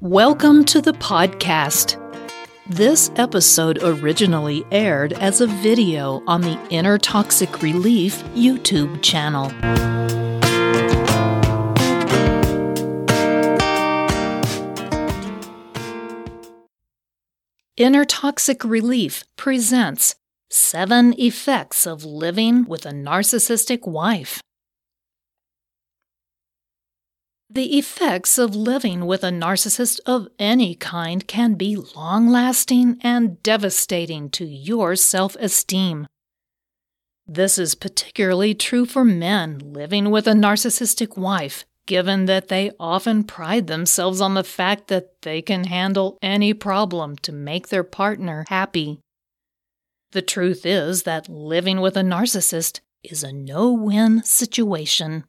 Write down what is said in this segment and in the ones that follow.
Welcome to the podcast. This episode originally aired as a video on the Inner Toxic Relief YouTube channel. Inner Toxic Relief presents Seven Effects of Living with a Narcissistic Wife. The effects of living with a narcissist of any kind can be long lasting and devastating to your self esteem. This is particularly true for men living with a narcissistic wife, given that they often pride themselves on the fact that they can handle any problem to make their partner happy. The truth is that living with a narcissist is a no win situation.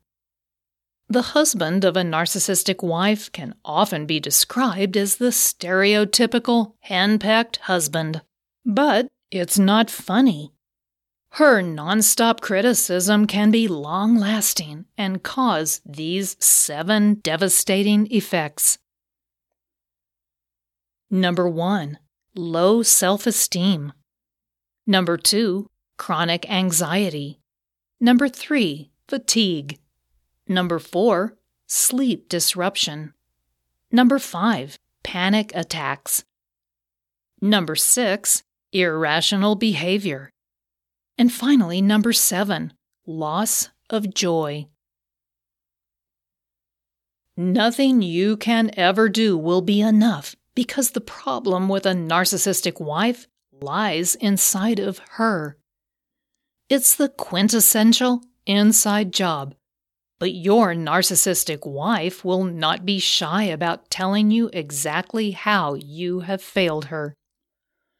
The husband of a narcissistic wife can often be described as the stereotypical henpecked husband. But it's not funny. Her nonstop criticism can be long lasting and cause these seven devastating effects. Number one, low self esteem. Number two, chronic anxiety. Number three, fatigue. Number four, sleep disruption. Number five, panic attacks. Number six, irrational behavior. And finally, number seven, loss of joy. Nothing you can ever do will be enough because the problem with a narcissistic wife lies inside of her. It's the quintessential inside job but your narcissistic wife will not be shy about telling you exactly how you have failed her.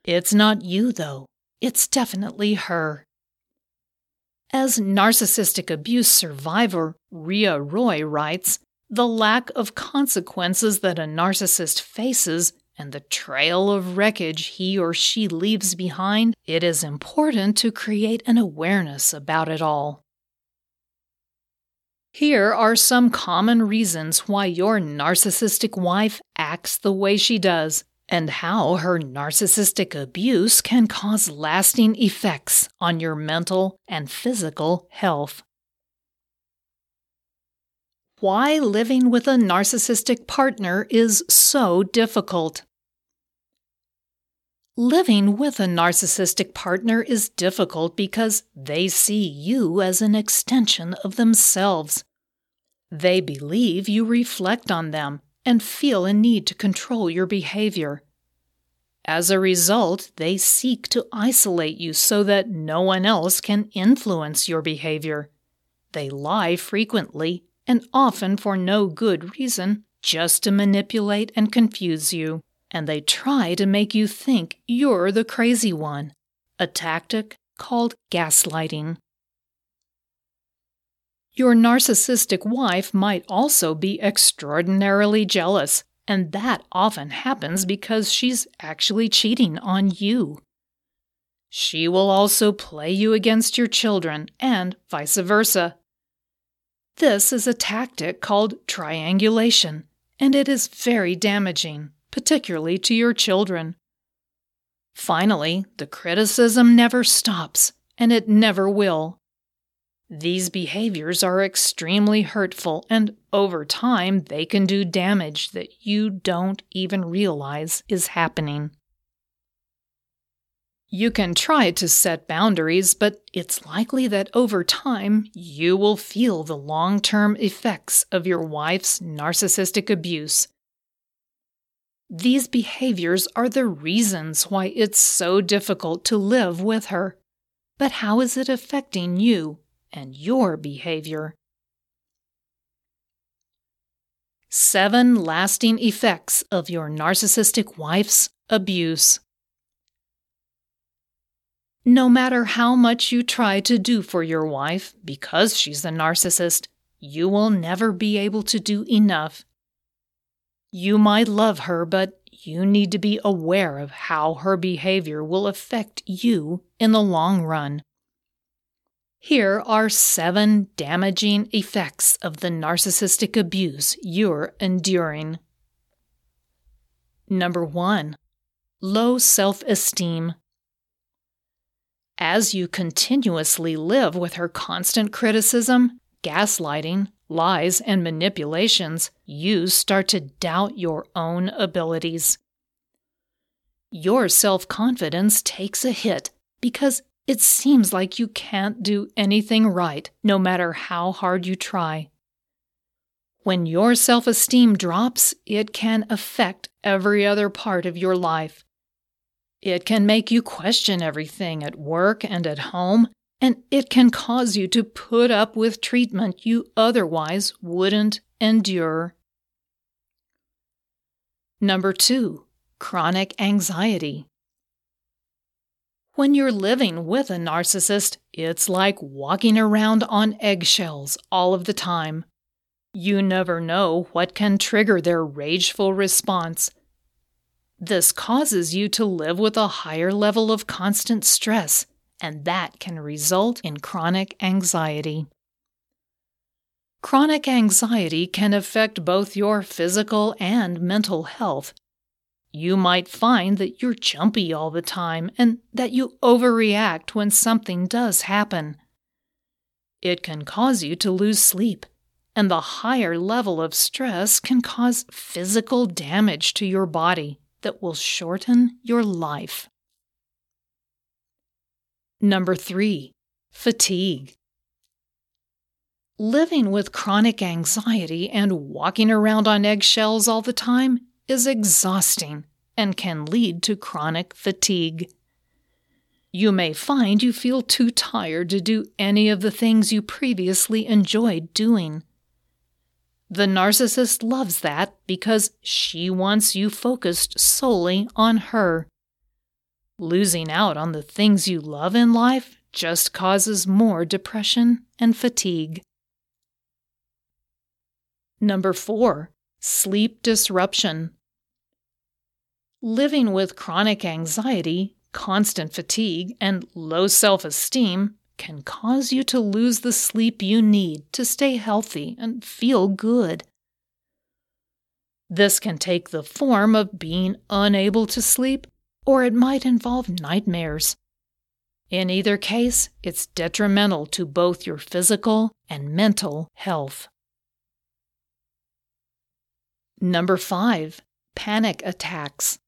It's not you, though, it's definitely her. As narcissistic abuse survivor Ria Roy writes, the lack of consequences that a narcissist faces and the trail of wreckage he or she leaves behind, it is important to create an awareness about it all. Here are some common reasons why your narcissistic wife acts the way she does, and how her narcissistic abuse can cause lasting effects on your mental and physical health. Why living with a narcissistic partner is so difficult. Living with a narcissistic partner is difficult because they see you as an extension of themselves. They believe you reflect on them and feel a need to control your behavior. As a result, they seek to isolate you so that no one else can influence your behavior. They lie frequently and often for no good reason, just to manipulate and confuse you and they try to make you think you're the crazy one, a tactic called gaslighting. Your narcissistic wife might also be extraordinarily jealous, and that often happens because she's actually cheating on you. She will also play you against your children, and vice versa. This is a tactic called triangulation, and it is very damaging particularly to your children. Finally, the criticism never stops, and it never will. These behaviors are extremely hurtful, and over time, they can do damage that you don't even realize is happening. You can try to set boundaries, but it's likely that over time you will feel the long term effects of your wife's narcissistic abuse these behaviors are the reasons why it's so difficult to live with her. But how is it affecting you and your behavior? Seven lasting effects of your narcissistic wife's abuse. No matter how much you try to do for your wife, because she's a narcissist, you will never be able to do enough you might love her, but you need to be aware of how her behavior will affect you in the long run. Here are seven damaging effects of the narcissistic abuse you're enduring. Number one, low self esteem. As you continuously live with her constant criticism, gaslighting, lies, and manipulations, you start to doubt your own abilities. Your self confidence takes a hit because it seems like you can't do anything right, no matter how hard you try. When your self esteem drops, it can affect every other part of your life. It can make you question everything at work and at home, and it can cause you to put up with treatment you otherwise wouldn't endure. Number two, chronic anxiety. When you're living with a narcissist, it's like walking around on eggshells all of the time. You never know what can trigger their rageful response. This causes you to live with a higher level of constant stress, and that can result in chronic anxiety. Chronic anxiety can affect both your physical and mental health, you might find that you're jumpy all the time and that you overreact when something does happen. It can cause you to lose sleep, and the higher level of stress can cause physical damage to your body that will shorten your life. Number three, fatigue. Living with chronic anxiety and walking around on eggshells all the time is exhausting and can lead to chronic fatigue. You may find you feel too tired to do any of the things you previously enjoyed doing. The narcissist loves that because she wants you focused solely on her. Losing out on the things you love in life just causes more depression and fatigue. Number four, sleep disruption. Living with chronic anxiety, constant fatigue, and low self esteem can cause you to lose the sleep you need to stay healthy and feel good. This can take the form of being unable to sleep, or it might involve nightmares. In either case, it's detrimental to both your physical and mental health. Number five, panic attacks.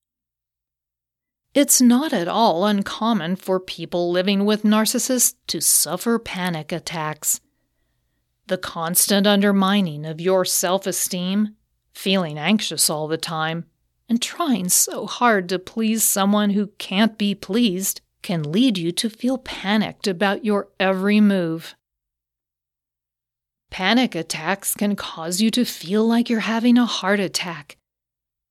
It's not at all uncommon for people living with narcissists to suffer panic attacks. The constant undermining of your self esteem, feeling anxious all the time, and trying so hard to please someone who can't be pleased can lead you to feel panicked about your every move. Panic attacks can cause you to feel like you're having a heart attack.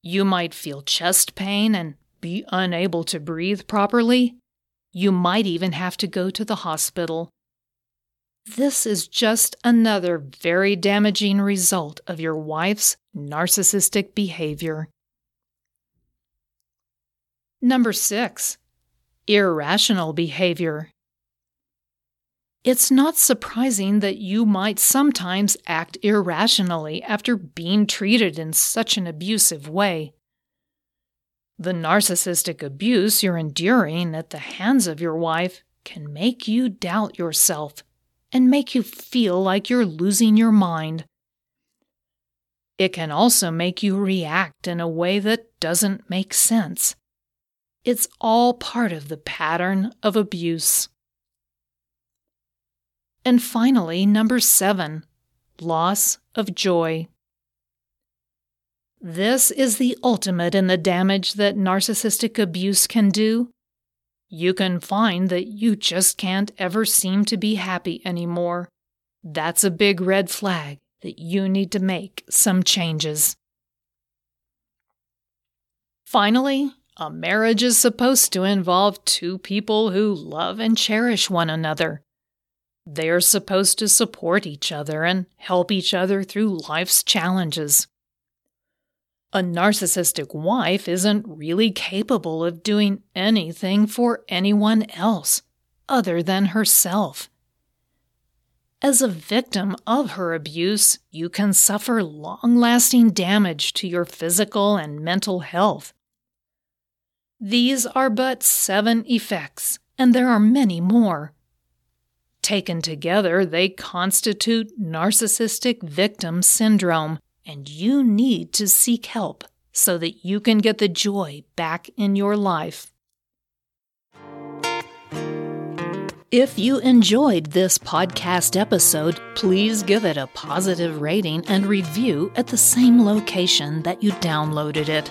You might feel chest pain and be unable to breathe properly, you might even have to go to the hospital. This is just another very damaging result of your wife's narcissistic behavior. Number six, irrational behavior. It's not surprising that you might sometimes act irrationally after being treated in such an abusive way. The narcissistic abuse you're enduring at the hands of your wife can make you doubt yourself and make you feel like you're losing your mind. It can also make you react in a way that doesn't make sense. It's all part of the pattern of abuse. And finally, number seven loss of joy. This is the ultimate in the damage that narcissistic abuse can do. You can find that you just can't ever seem to be happy anymore. That's a big red flag that you need to make some changes. Finally, a marriage is supposed to involve two people who love and cherish one another. They are supposed to support each other and help each other through life's challenges. A narcissistic wife isn't really capable of doing anything for anyone else other than herself. As a victim of her abuse, you can suffer long lasting damage to your physical and mental health These are but seven effects, and there are many more. Taken together, they constitute narcissistic victim syndrome, and you need to seek help so that you can get the joy back in your life. If you enjoyed this podcast episode, please give it a positive rating and review at the same location that you downloaded it.